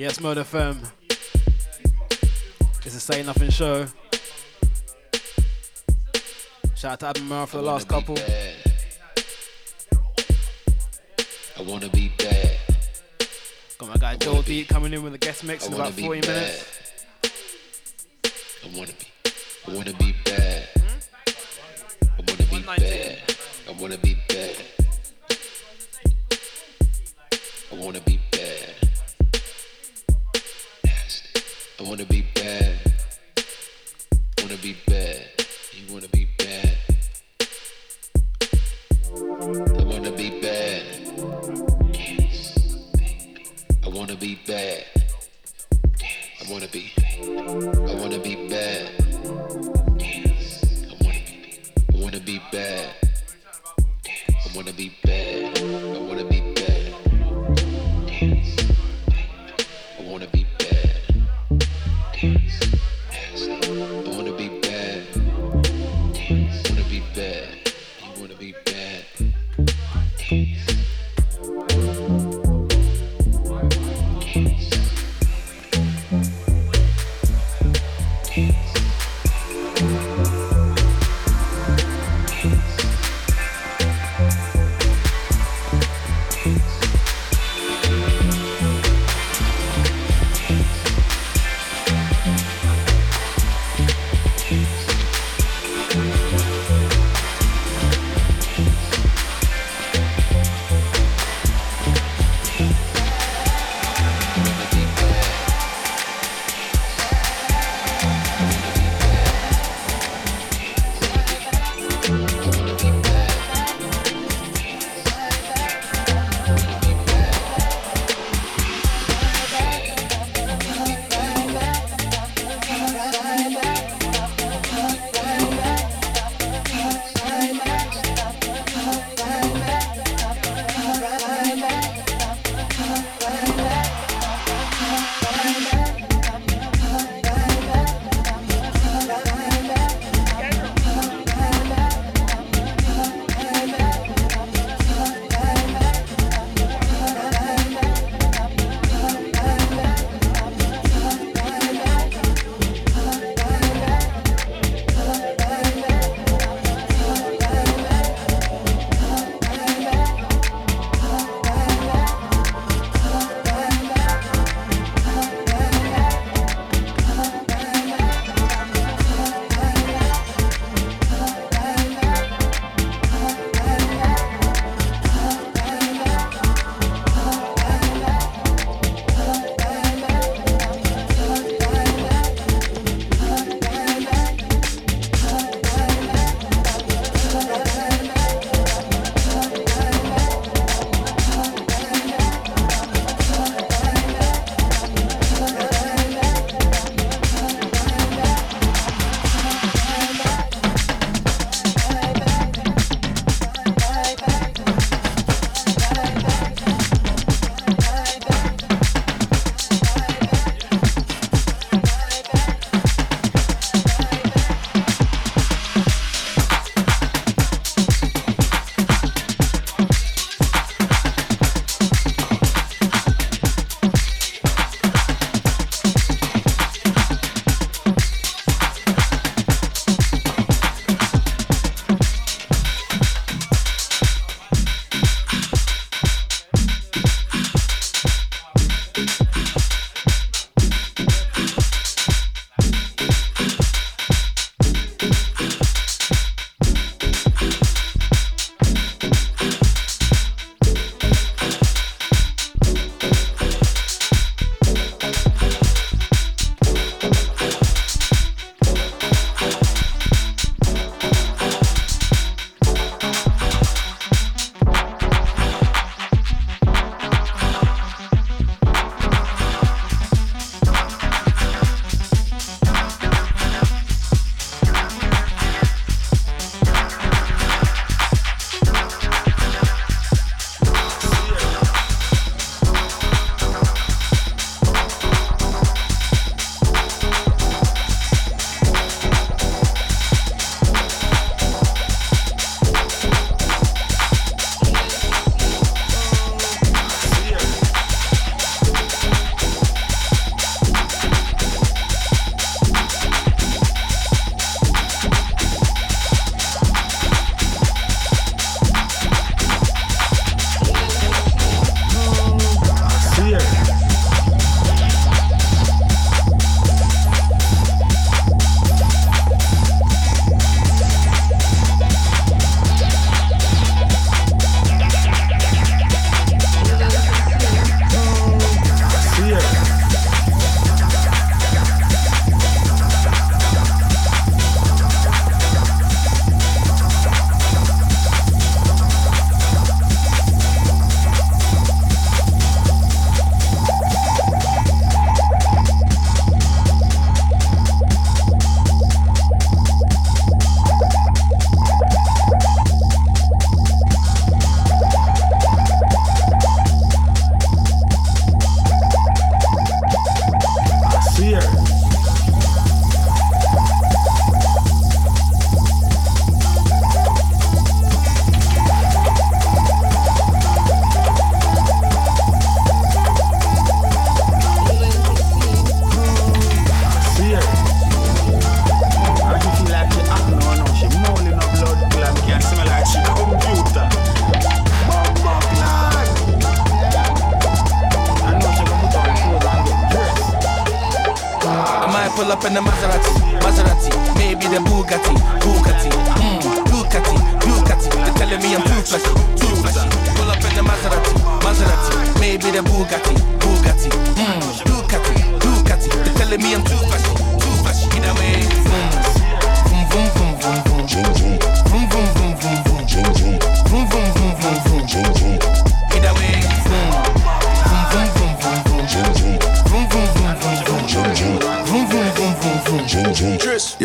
Yes, Mode FM. It's a Say Nothing show. Shout out to Admiral for the last couple. Bad. I wanna be bad. Got my guy Joel Deep coming in with a guest mix in about be 40 bad. minutes. I wanna be. I wanna be bad. I wanna be bad. I wanna be bad.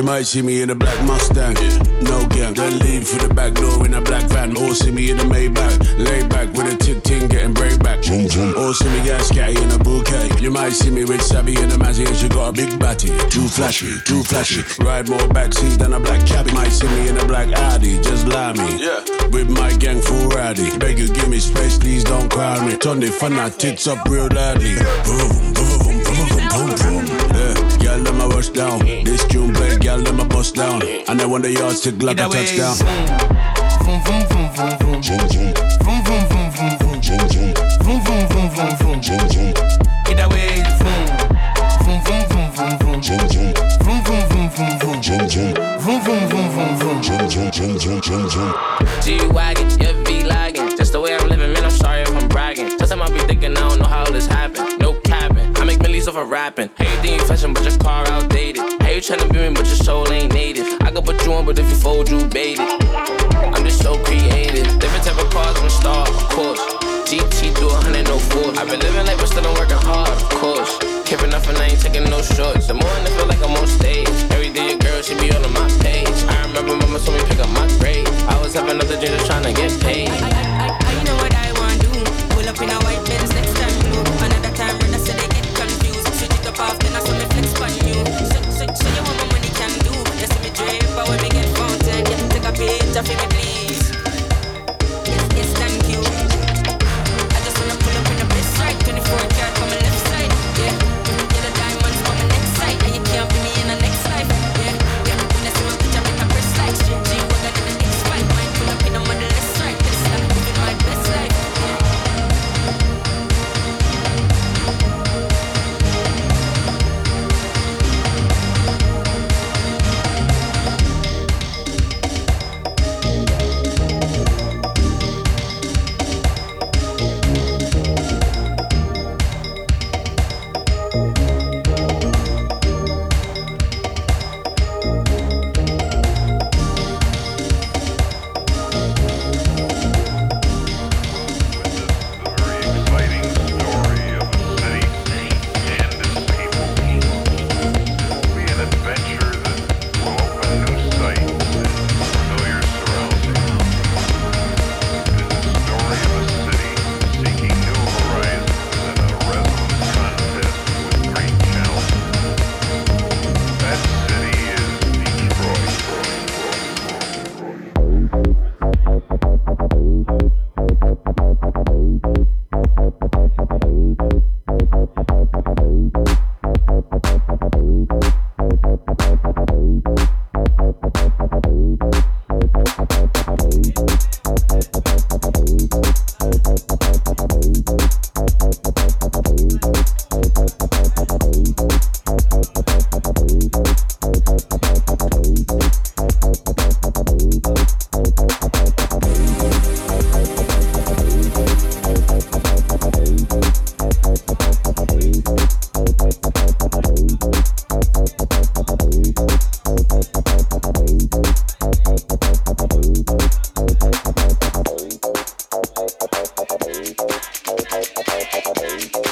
Might see me in a black Mustang, no gang. Then leave for the back door in a black van. Or see me in a Maybach, lay back with a tick ting getting break back. Or see me get scatty in a bouquet. You might see me with Savvy in a Mazzy and she got a big batty. Too flashy, too flashy. Ride more backseats than a black cabbie. Might see me in a black Audi, just lie me. Yeah. With my gang full rowdy. Beg you give me space, please don't crowd me. Turn the fanatics up real loudly. Boom, boom, boom, boom, boom, boom, boom. Yeah, girl, let my rush down. This tune girl, them a bust down. And I when the yards tick like a touchdown. Get away, G-Wagon, off of rapping. Hey, you fashion, but your car outdated. Hey, you tryna be me, but your soul ain't native. I could put you on, but if you fold, you bait it. I'm just so creative. Different type of cars, I'm a star, of course. GT do a hundred, no force. I've been living life, but still I'm working hard, of course. Keeping up and I ain't taking no shorts. The morning I feel like I'm on stage. Every day your girl, she be on my stage. I remember mama told me pick up my grade. I was having other dreams, just trying to get paid. I, I, I, I know what I want to do. Pull up in a white Benz next time off, then I saw me flex on you. So, so, so you want my money can do? You see me drip, but when me get fountain, yeah, take a picture for me please. Saturday.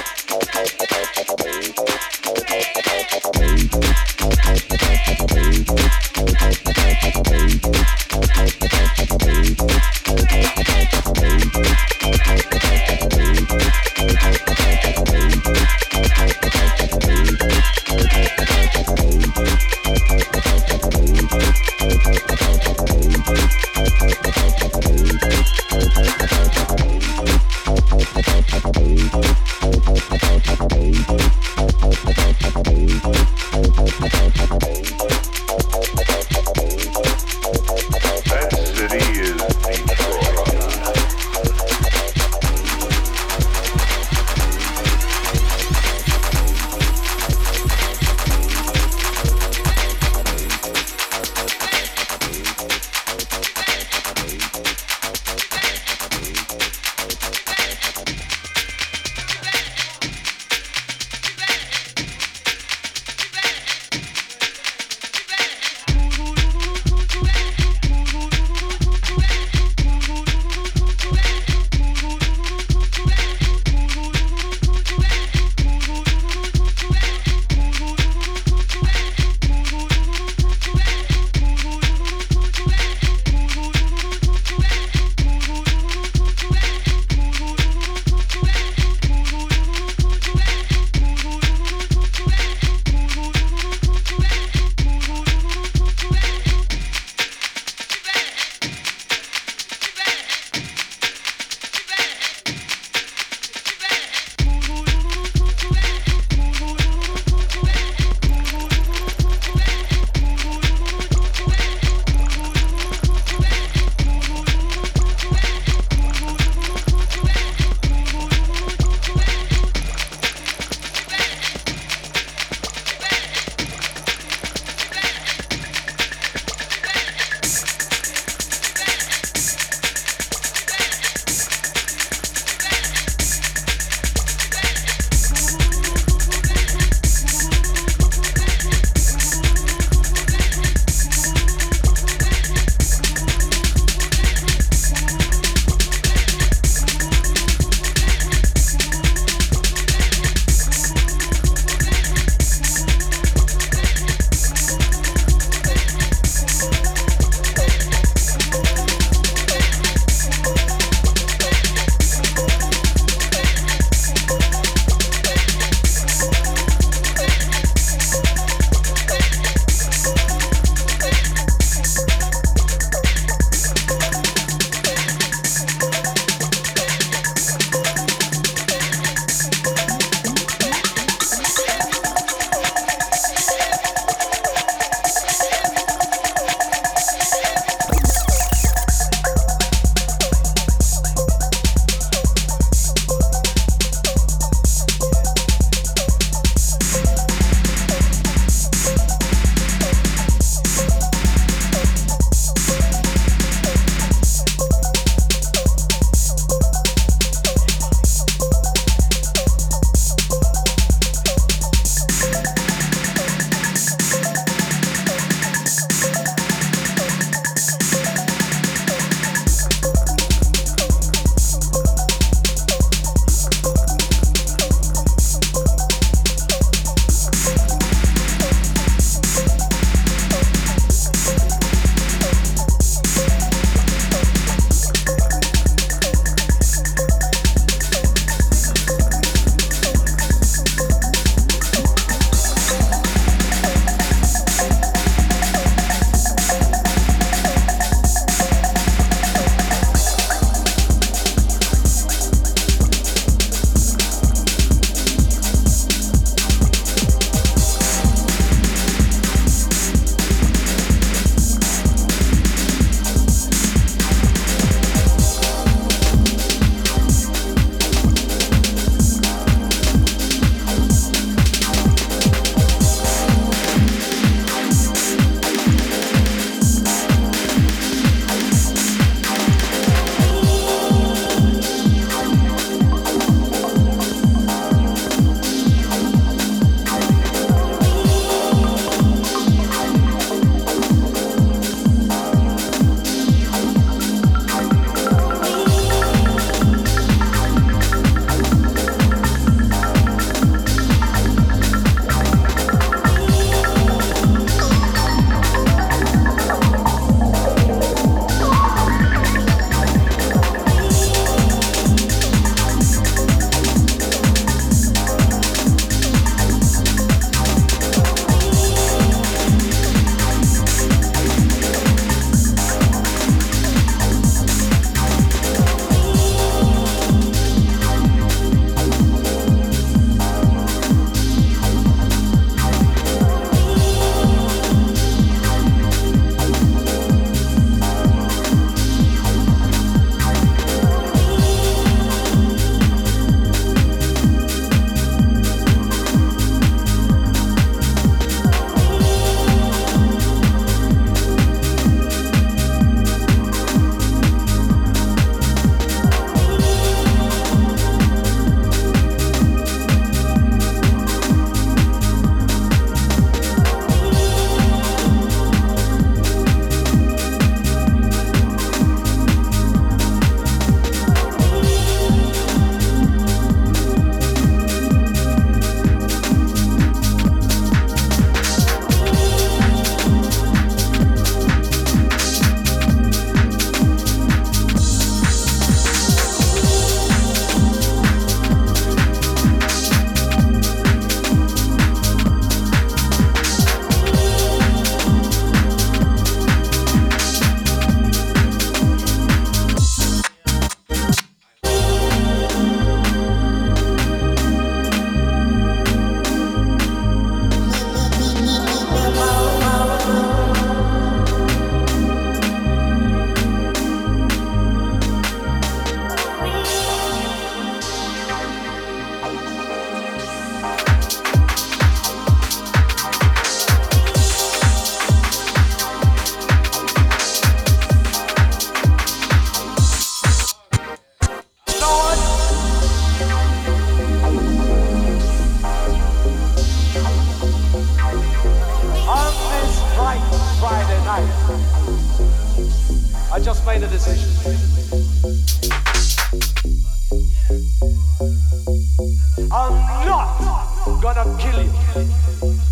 gonna kill you.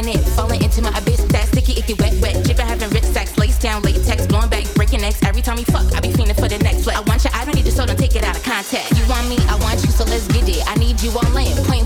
in it, falling into my abyss. That sticky, icky, wet, wet. Jibber having rip sacks, lace down, latex, blowing back, breaking necks. Every time we fuck, I be feeling for the next. I want you, I don't need to, so don't take it out of contact. You want me, I want you, so let's get it. I need you all in. Point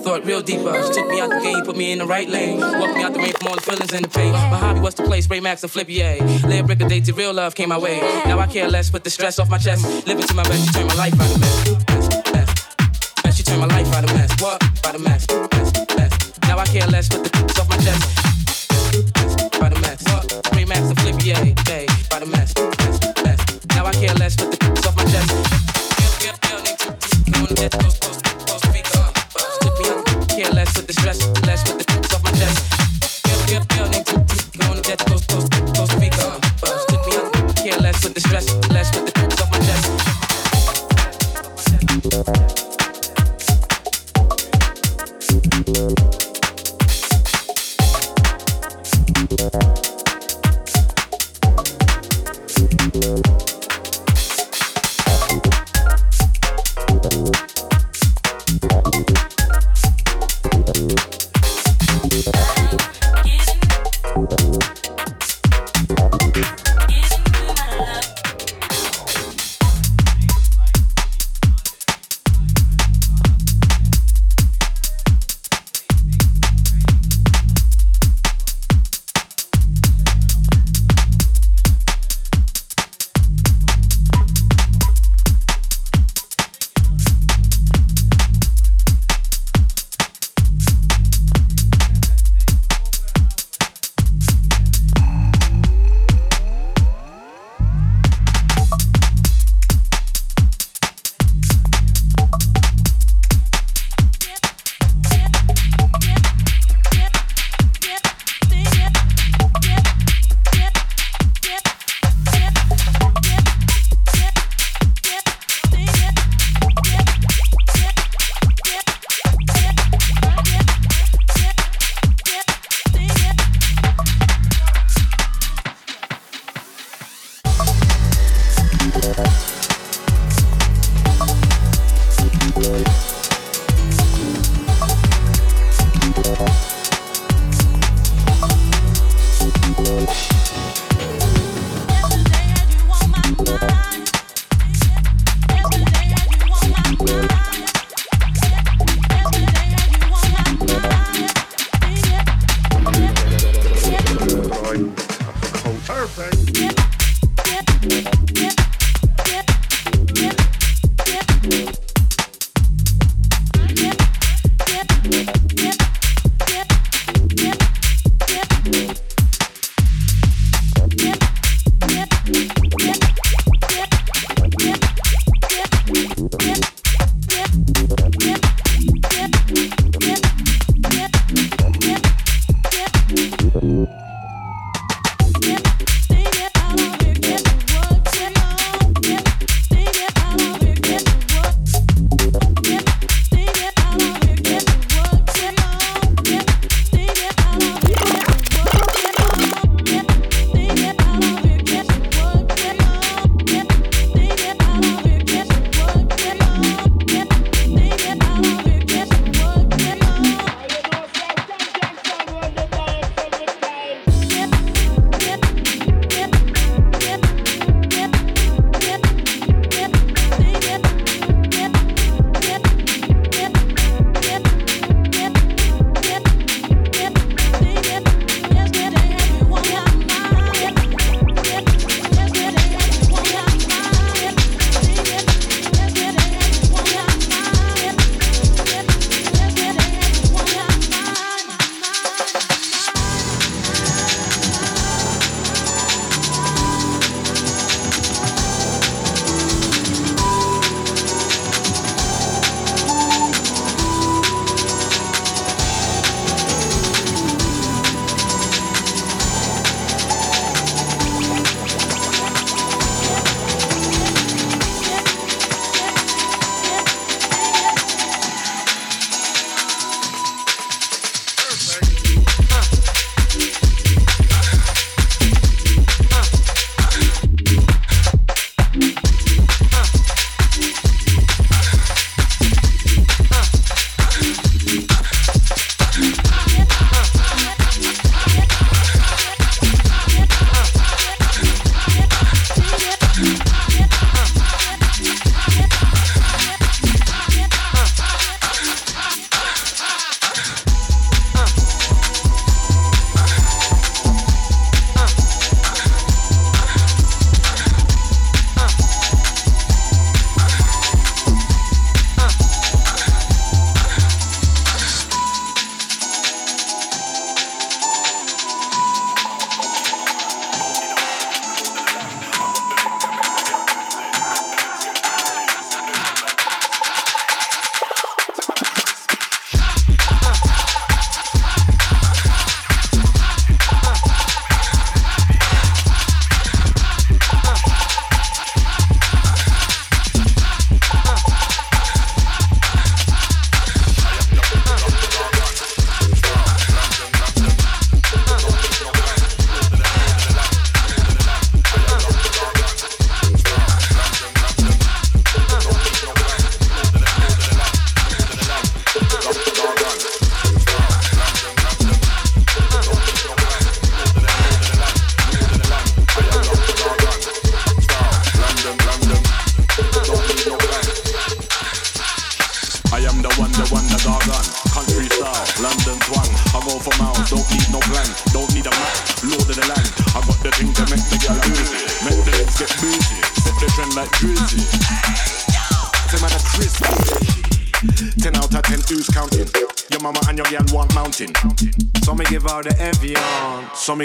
thought real deeper. She uh, took me out the game, put me in the right lane. Walked me out the rain from all the feelings and the pain. My hobby was to play spray max and flip yay. Lay a brick a day real love came my way. Now I care less, put the stress off my chest. Living to my best, she turned my life out of mess. Mess, mess. Mess, she turned my life out of mess. What? Out of mess.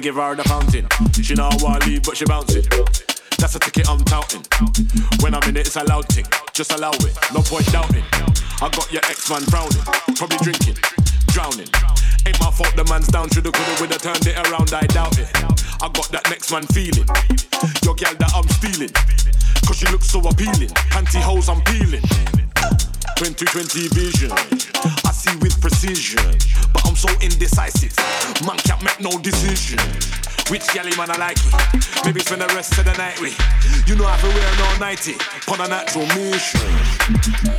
Give her the fountain. She know I wanna leave, but she bounce it. That's a ticket I'm touting. When I'm in it, it's a loud thing. Just allow it, no point doubting. I got your ex man frowning, probably drinking, drowning. Ain't my fault the man's down, shoulda coulda woulda turned it around, I doubt it. I got that next man feeling, your gal that I'm stealing. Cause she looks so appealing, pantyhose I'm peeling. 2020 night. You know I have to wear no nighty, on a natural mission.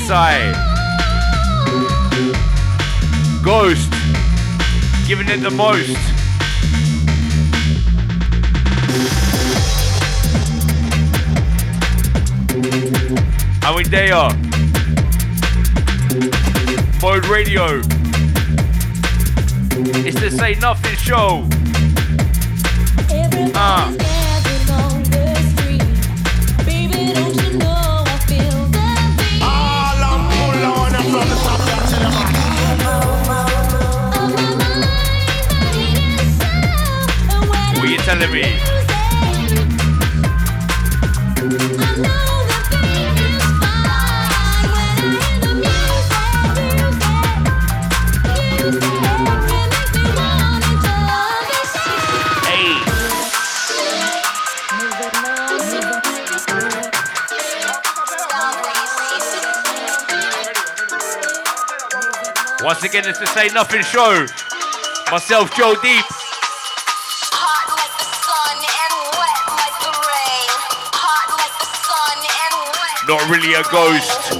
Yes, Ghost. Giving it the most. And we there. Mode Radio. It's the Say Nothing show. Ah. You? Once again, it's the Say Nothing show. Myself, Joe Deep. Not really a ghost.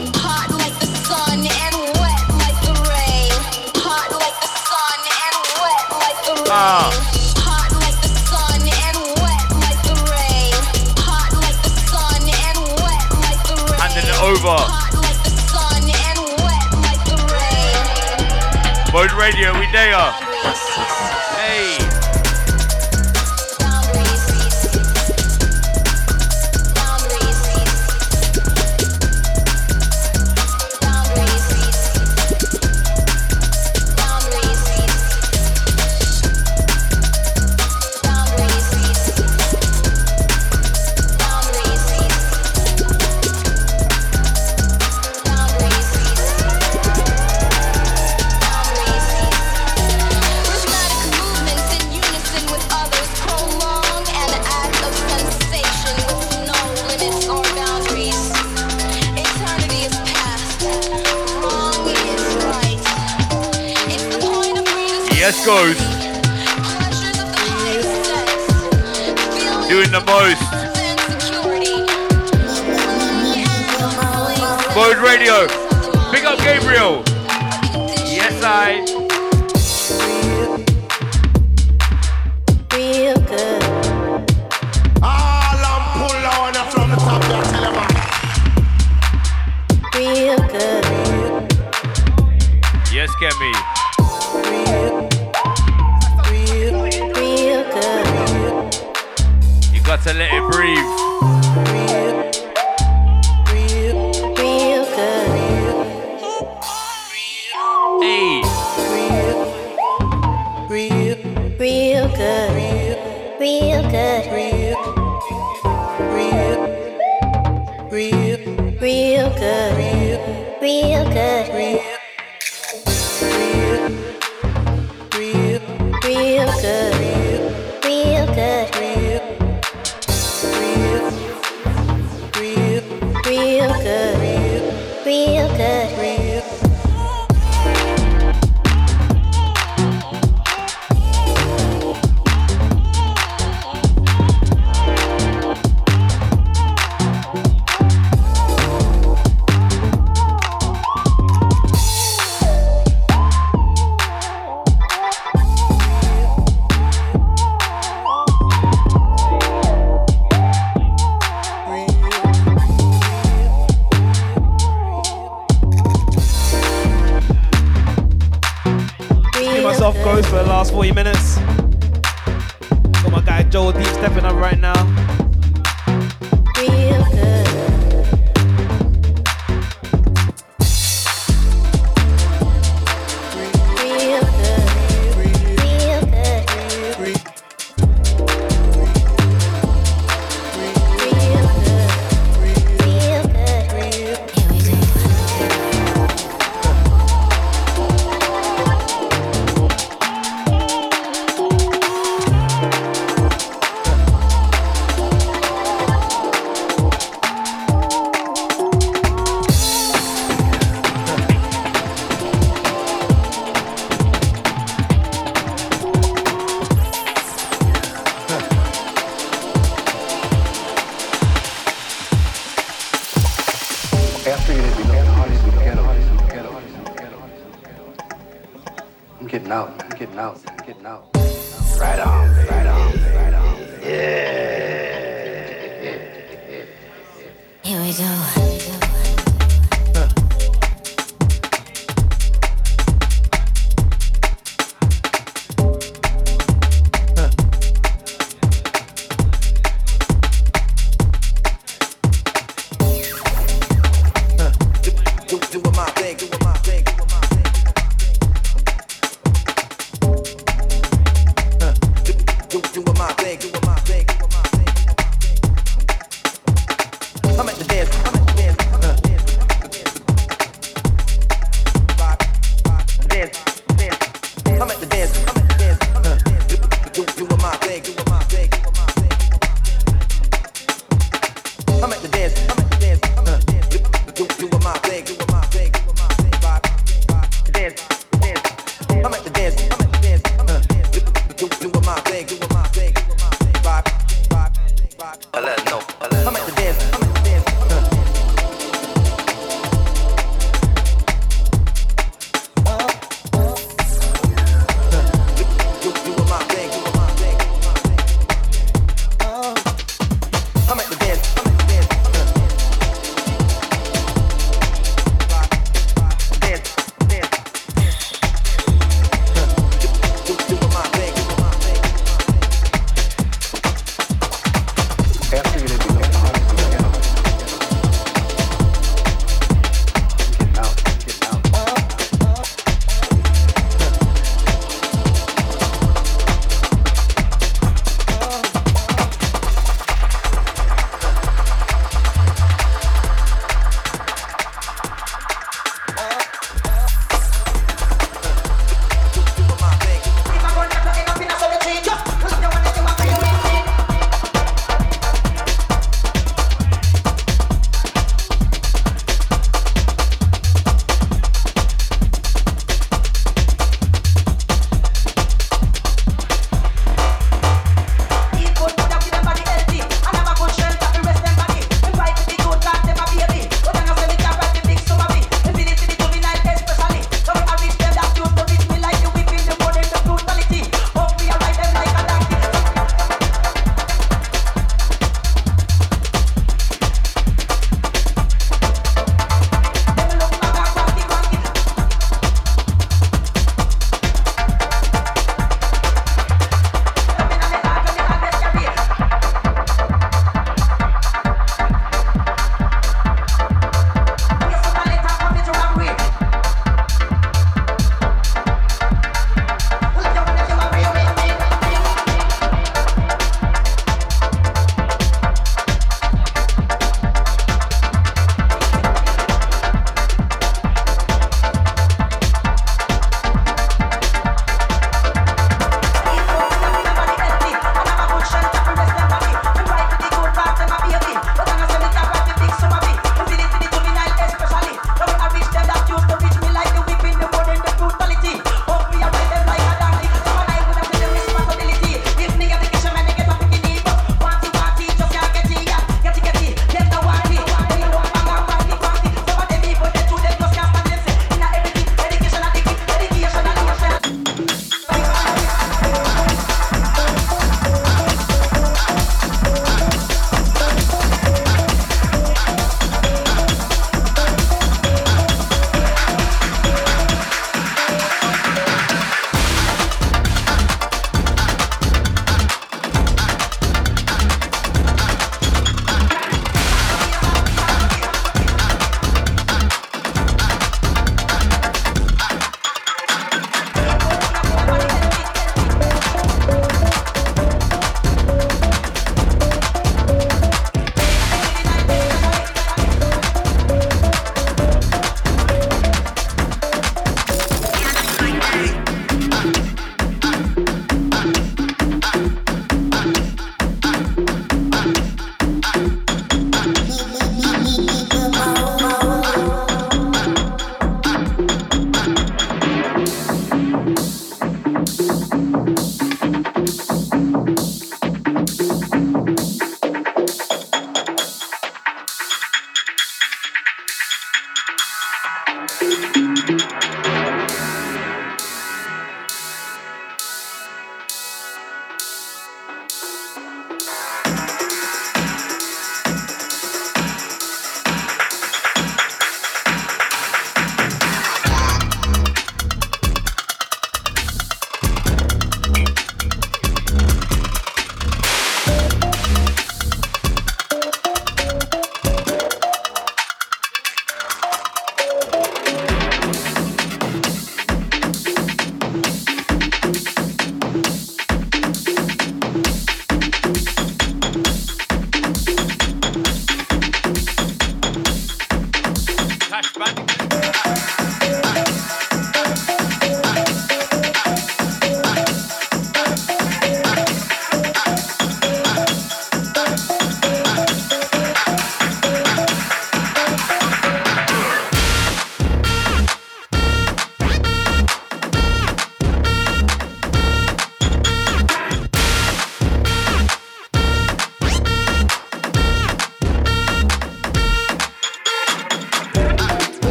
Ah. It over. Mode Radio, we there. Hey. Yes, Ghost. Doing the most. Mode Radio. Big up Gabriel. Yes, I. Real good. All I'm pull on from the top, you tell him Real good. Yes, Kemi.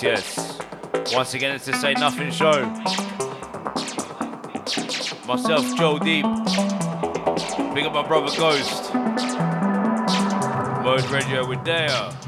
Yes, yes. Once again, it's the Say Nothing show. Myself, Joe Deep. Big up my brother Ghost. Mode Radio with Daya.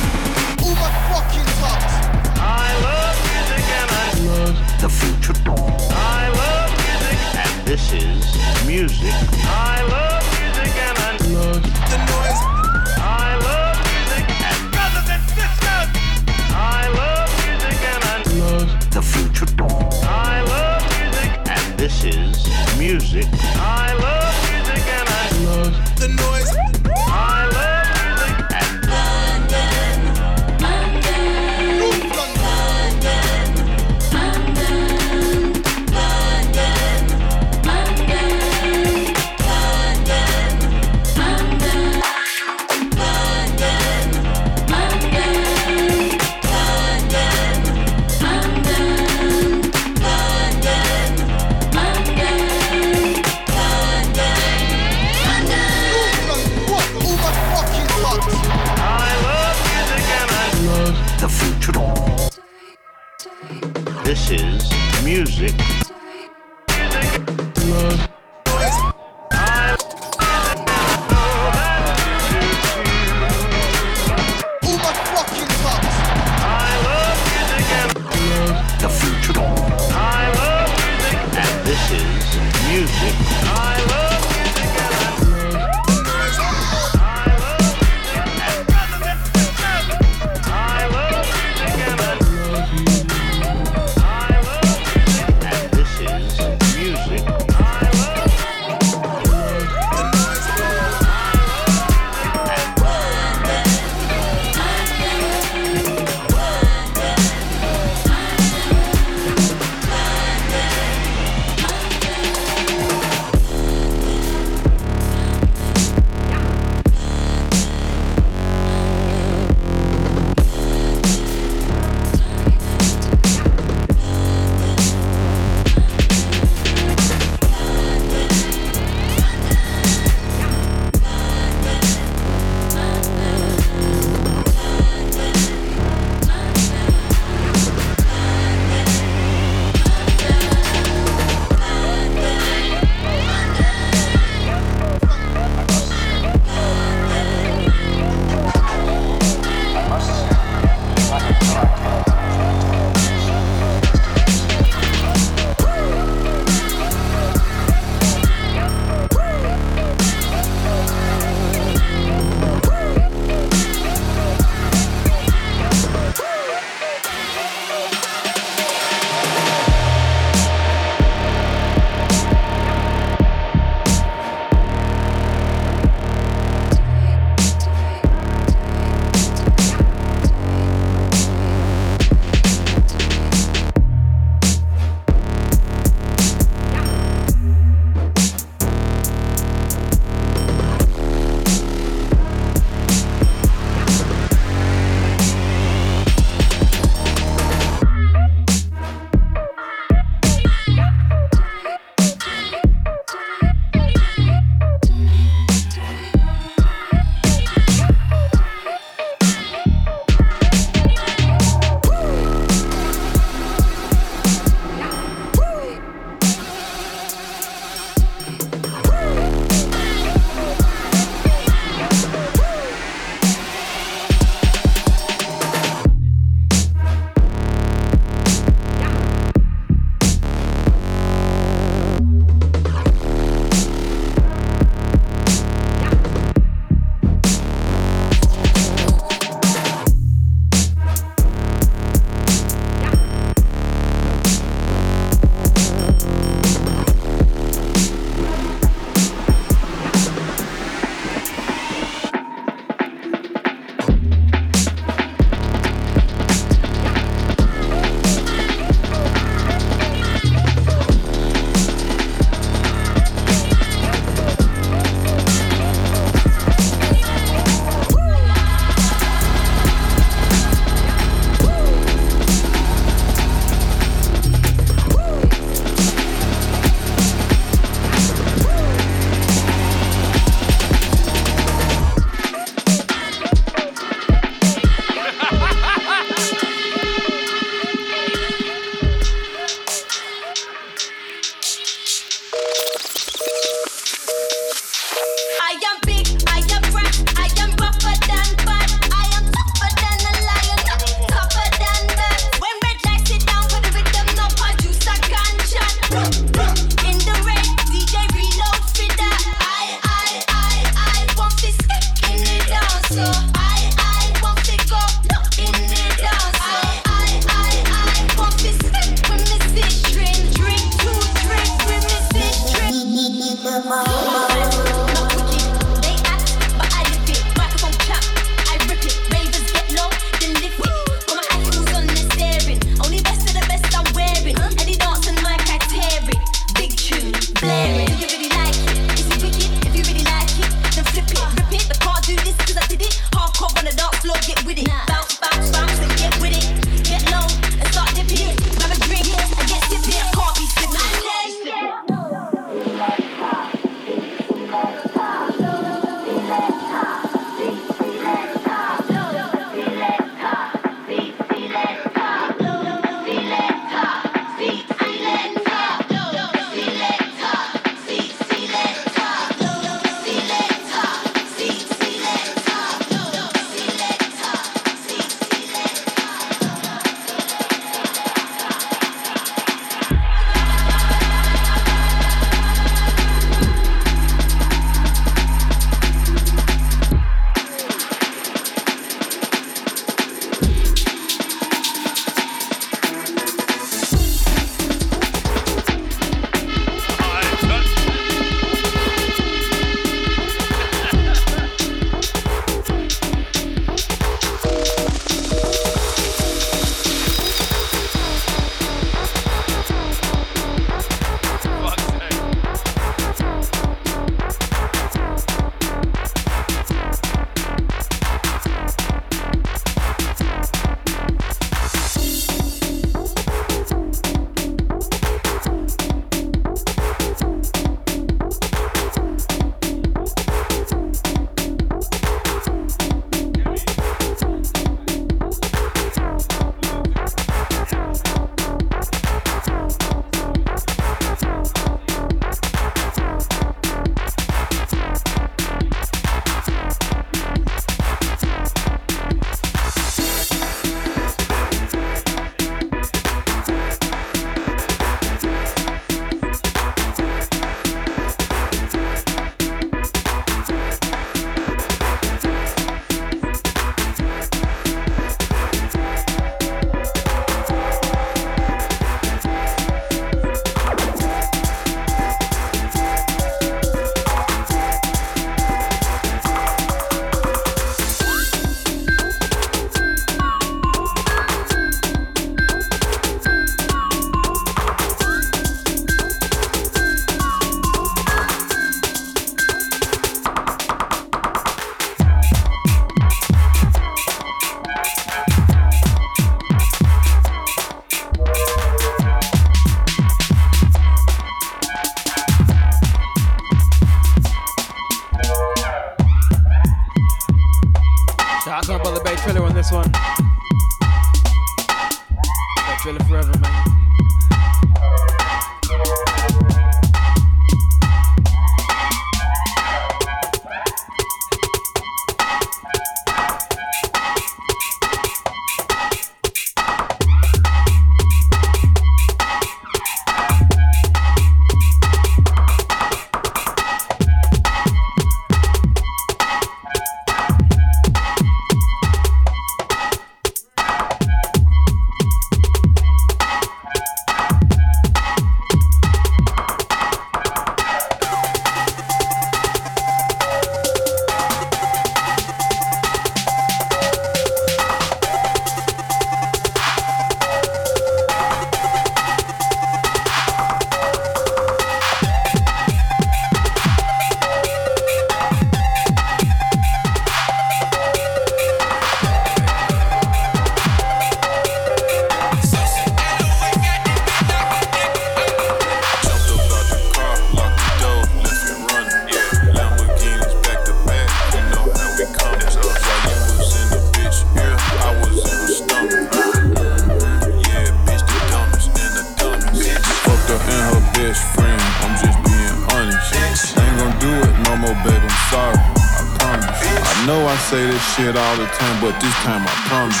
All the time, but this time I promise.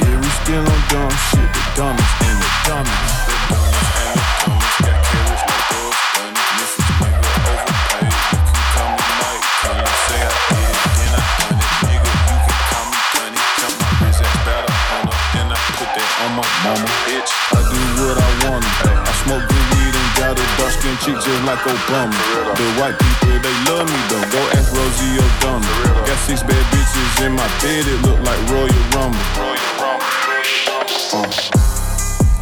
Yeah, we still on dumb shit. The dumbest. Like Obama. The white people, they love me though. Go ask Rosie O'Donnell. Got six bad bitches in my bed, it look like Royal Rumble. Uh,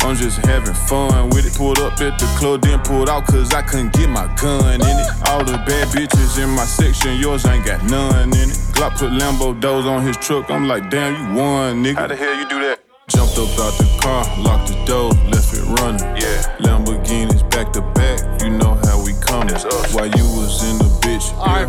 I'm just having fun with it. Pulled up at the club, then pulled out cause I couldn't get my gun in it. All the bad bitches in my section, yours ain't got none in it. Glock put Lambo doors on his truck, I'm like, damn, you won, nigga. How the hell you do that? Jumped up out the car, locked the door, left it running.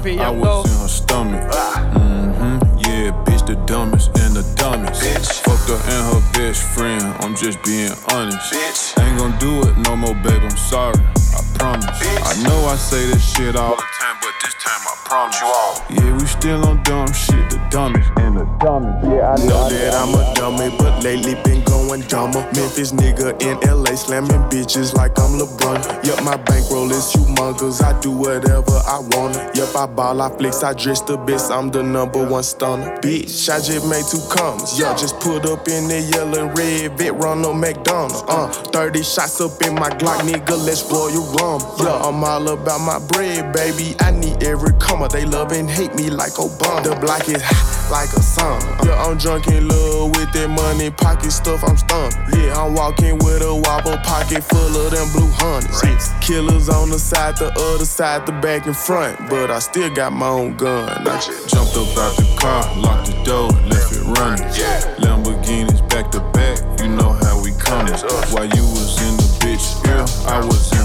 Bitch, R.I.P. ear, I was Bo. in her stomach. Mm-hmm, yeah, bitch, the dumbest and the dumbest. Bitch. Fucked her and her best friend, I'm just being honest. Bitch. Ain't gonna do it no more, babe, I'm sorry, I promise. I know I say this shit all the time, but this time I promise. You all. Yeah, we still on dumb shit, the dumbest and the dumbest. Yeah, I Know that I'm a dummy, but lately been going dumber. Memphis nigga in LA slamming bitches like I'm LeBron. Yup, my bankroll is humongous. I do whatever I wanna. Yup, I ball, I flex, I dress the best. I'm the number one stunner. Bitch, I just made two commas. Yeah, just put up in the yellow and red Vette Ronald McDonald. Uh, 30 shots up in my Glock, nigga. Let's Royal Rumble. Yeah, I'm all about my bread, baby. I need every comma. They love and hate me like Obama. The block is hot like a sun. Yeah, I'm drunk in love with that money, pocket stuff, I'm stunned. Yeah, I'm walking with a wobble pocket full of them blue honeys. Yeah, Killers on the side, the other side, the back and front. But I still got my own gun. I just Jumped up out the car, locked the door, left it running. Lamborghinis back to back, you know how we coming. While you was in the bitch yeah, I was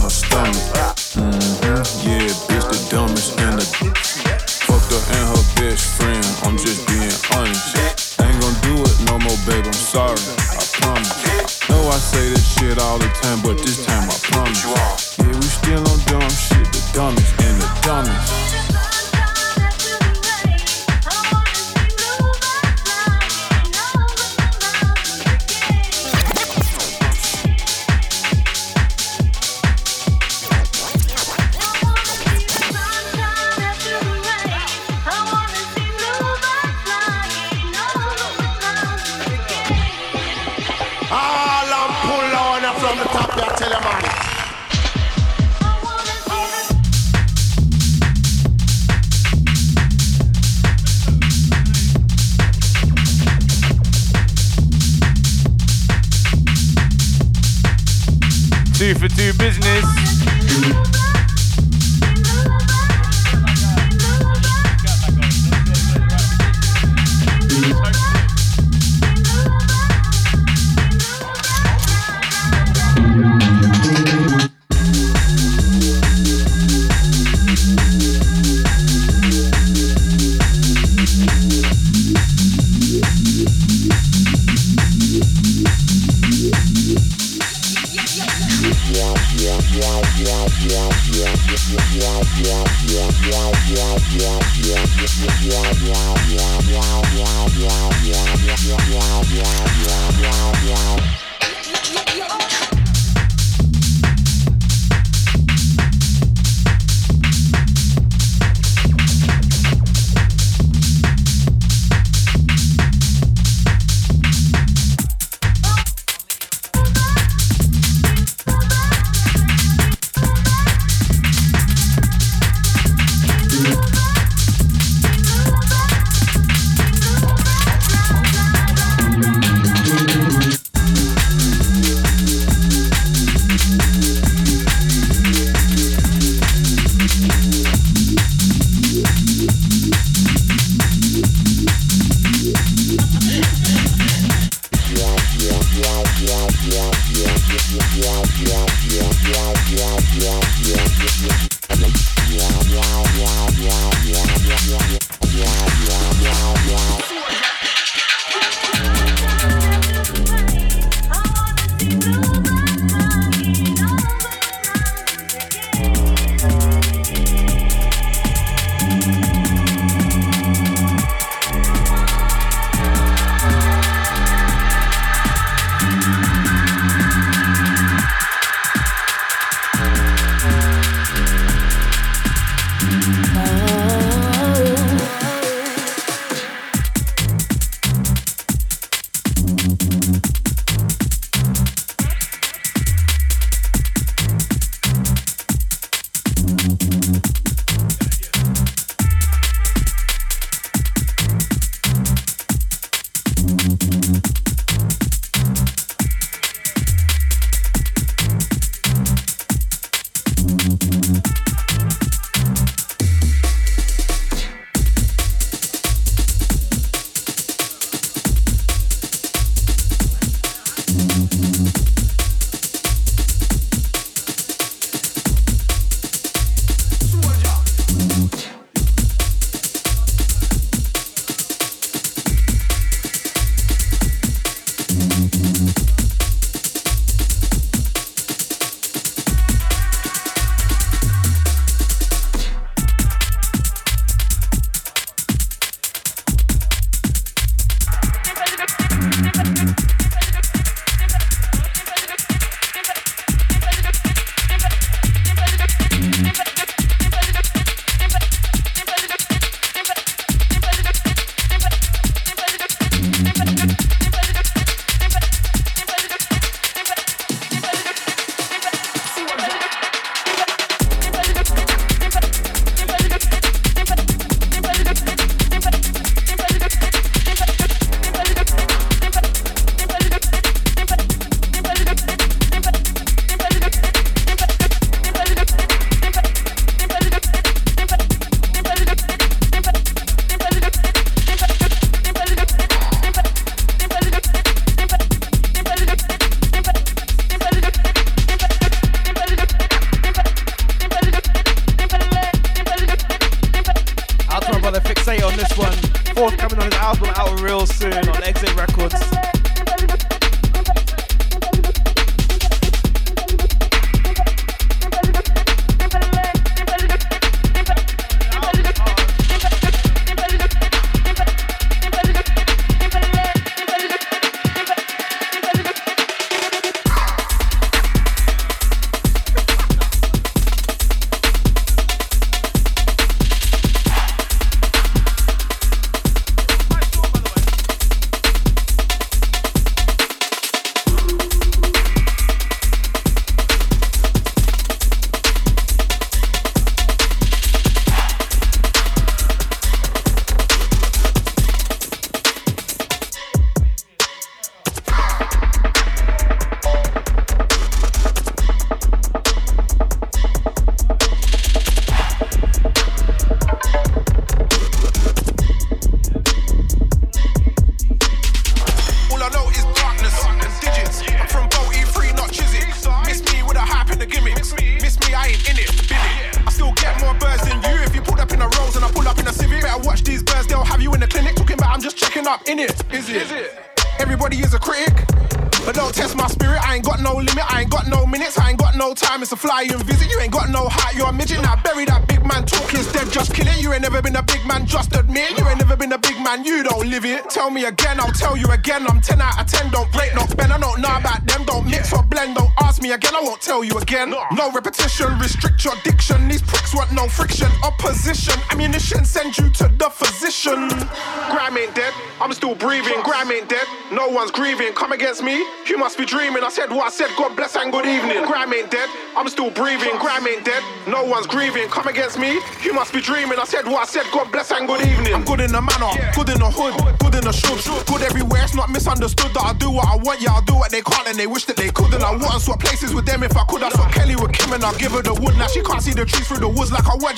grieving. Come against me? You must be dreaming. I said what I said. God bless and good evening. I'm good in the manner, good in the hood, good in the should. Good everywhere. It's not misunderstood that I do what I want. Yeah, I do what they can't and they wish that they could. And I wouldn't swap places with them if I could. I swap Kelly with Kim and I give her the wood. Now she can't see the trees through the woods like I would.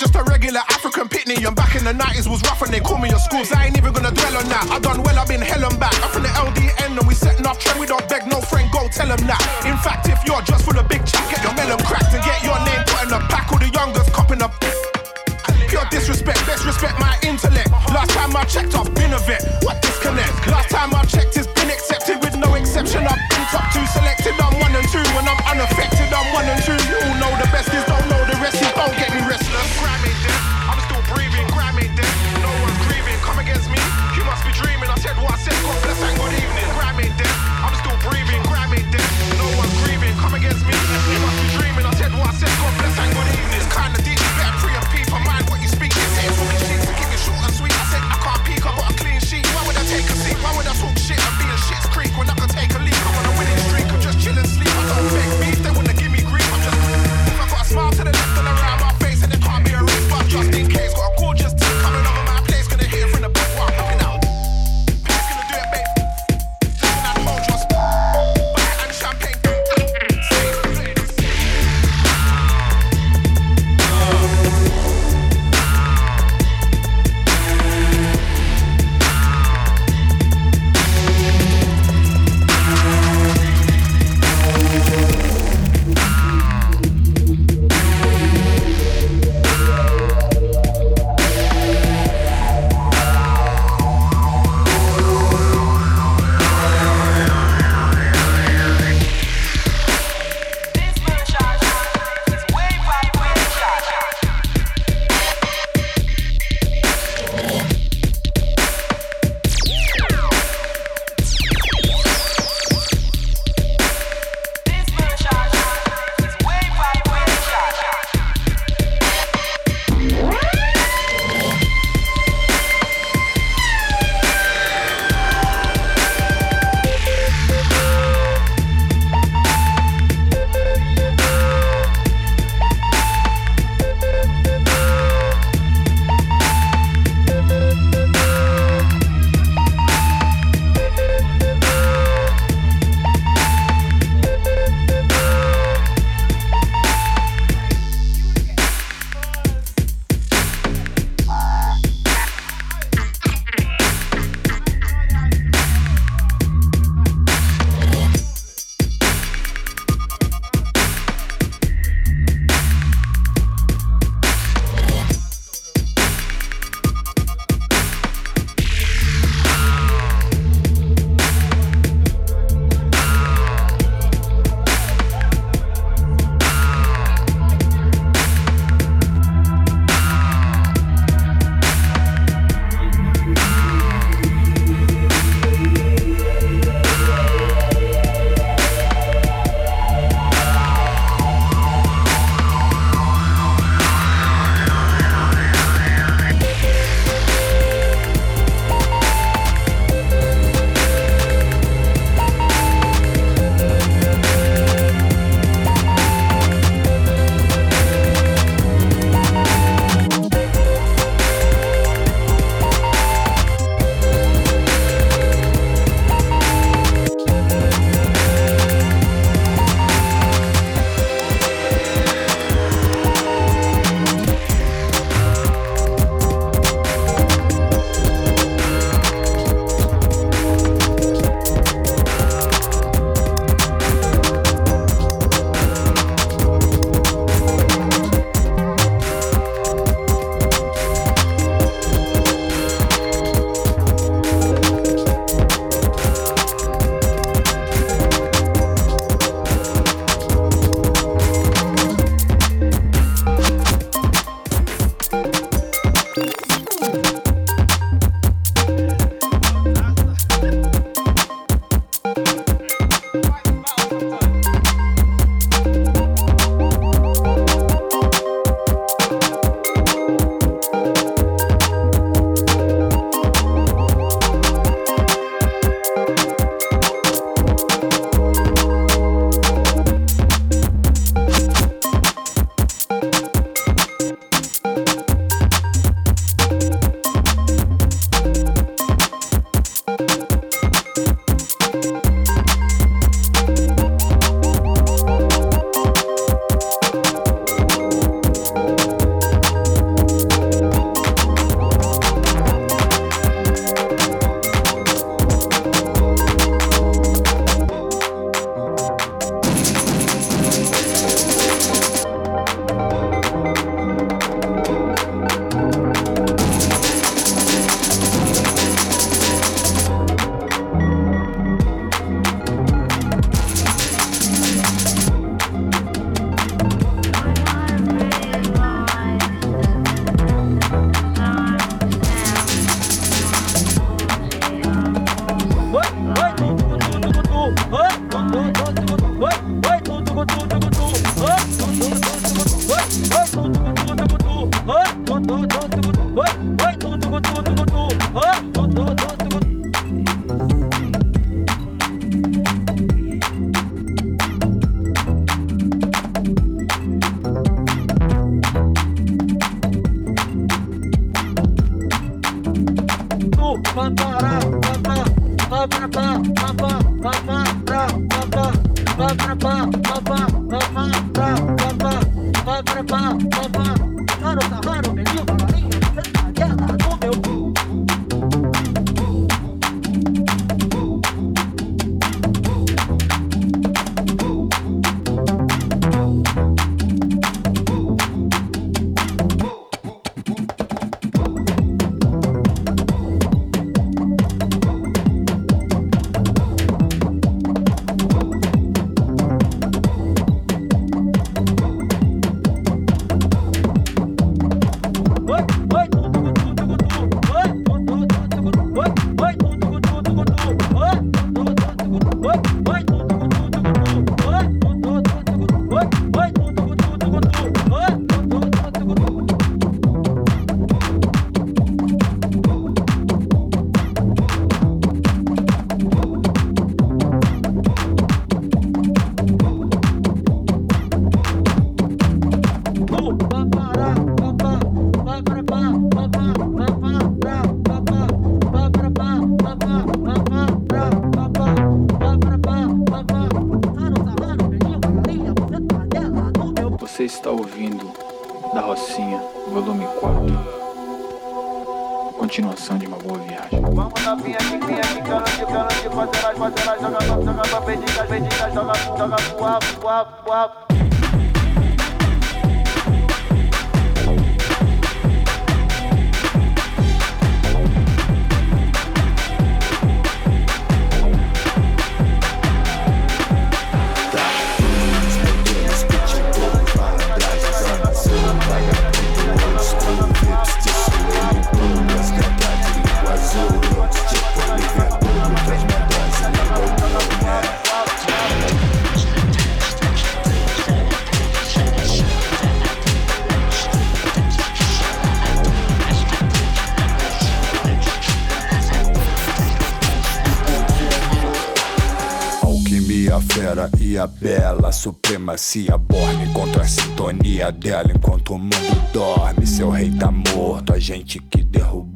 Fera e a bela supremacia borne contra a sintonia dela enquanto o mundo dorme. Seu rei tá morto, a gente que derrubou.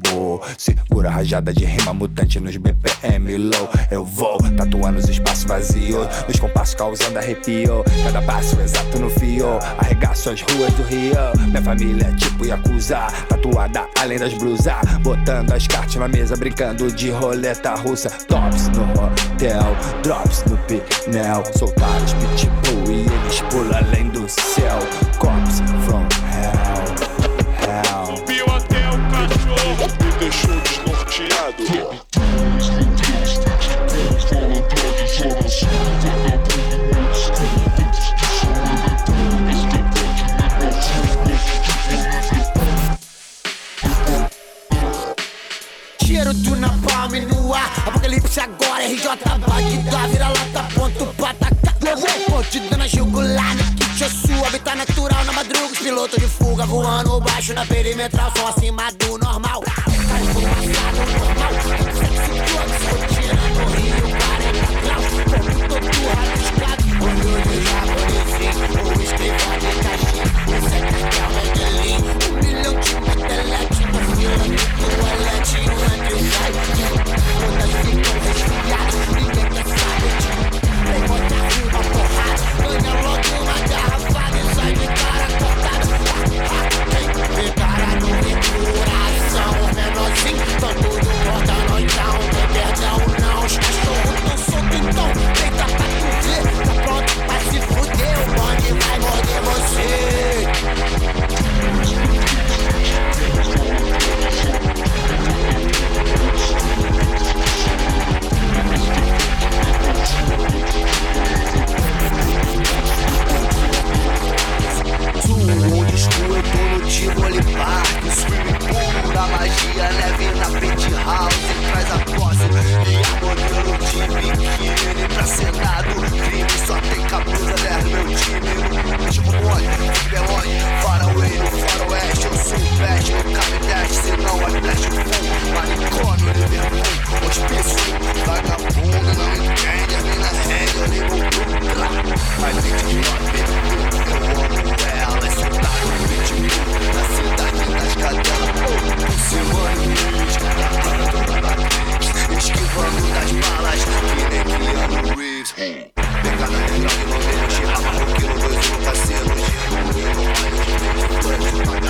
Segura a rajada de rima mutante nos BPM low. Eu vou tatuando os espaços vazios, nos compassos causando arrepio. Cada passo exato no fio, arregaço as ruas do Rio. Minha família é tipo Yakuza, tatuada além das blusas. Botando as cartas na mesa, brincando de roleta russa. Tops no hotel, drops no pinel. Soltaram os pitbull e eles pulam além do céu. Cops desnorteado. Cheiro do napalm no ar Apocalipse agora, RJ Bagdá Vira lata, ponto pra atacar Pontido na jugular, no kit é sua Habitat natural na madruga Os pilotos de fuga voando baixo na perimetral São acima do normal Onde estou eu tô no Tivoli Park Swimming pool, da magia, neve na penthouse Traz a e eu botando o time que ele pra Crime só tem camisa 10 meu time Deixa com nós, Belões, Faraway no faroeste Eu sou o Flash, no Cabideste, se não é Flash Full Manicômio, Liverpool, Hospício Vagabunda não entende, a mina rende, eu ligo o grupo lá Mas tem que ir eu amo ela, é soldado 20 mil Na cidade das cadelas, oh, Silvano Luiz, na cara da Brasil nós que vamos nas balas, que nem Keanu Reeves. Pegada legal e não deixa, amarra o quilo, dois no cassino. Giro, no baile, no banjo,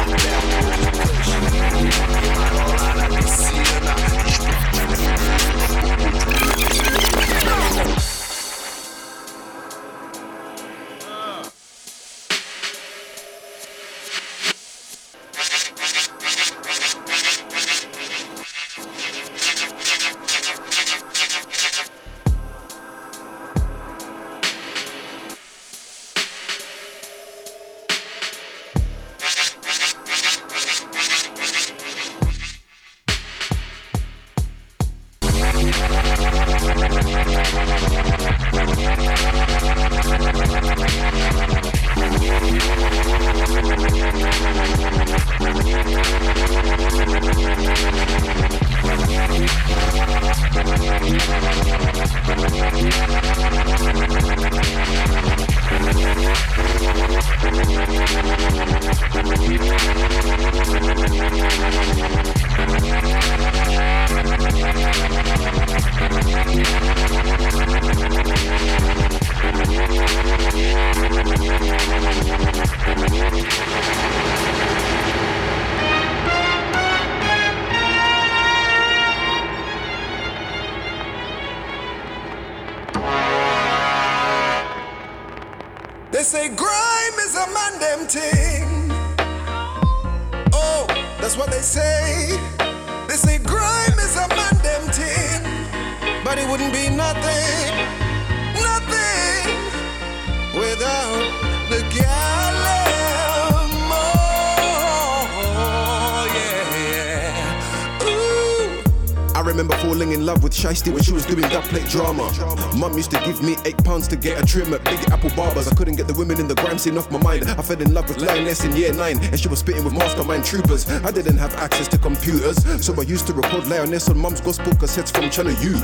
love when she was doing that plate drama. Mum used to give me eight pounds to get a trim at Big Apple Barbers. I couldn't get the women in the grime scene off my mind. I fell in love with Lioness in year nine, and she was spitting with mastermind troopers. I didn't have access to computers, so I used to record Lioness on Mum's gospel cassettes from Channel U.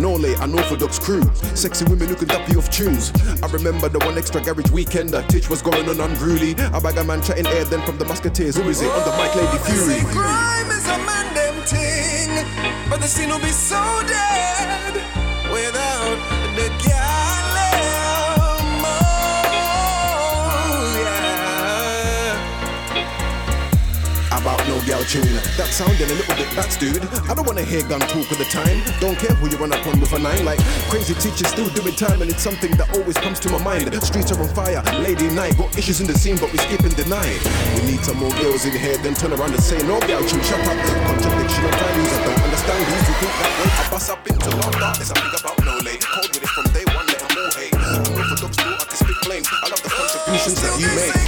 Nolay, an Orthodox crew, sexy women who can dap you off tunes. I remember the one extra garage weekend weekender. Titch was going on unruly. A bag of man chatting air then from the Musketeers. Who is it? On the mic, Lady Fury. Thing, but the scene will be so dead without the gallem. Tune. That sounding a little bit bats, dude. I don't wanna hear gun talk all the time. Don't care who you run up on with a nine. Like crazy teachers still doing time, and it's something that always comes to my mind. Streets are on fire, lady night. Got issues in the scene, but we skip the night. We need some more girls in here, then turn around and say no gal tune. Shut up. Contradiction of values. I don't understand these who think that way. I bust up into love darkness. I think about no late. Cold with it from day one, let 'em all hate. I'm orthodox, bro. I can spit flames. I love the contributions that you make.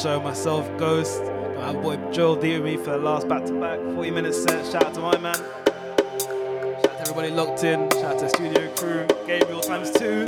show, myself, Ghost, my boy Joel D with me for the last back to back 40 minute set. Shout out to my man. Shout out to everybody locked in. Shout out to studio crew. Gabriel times two.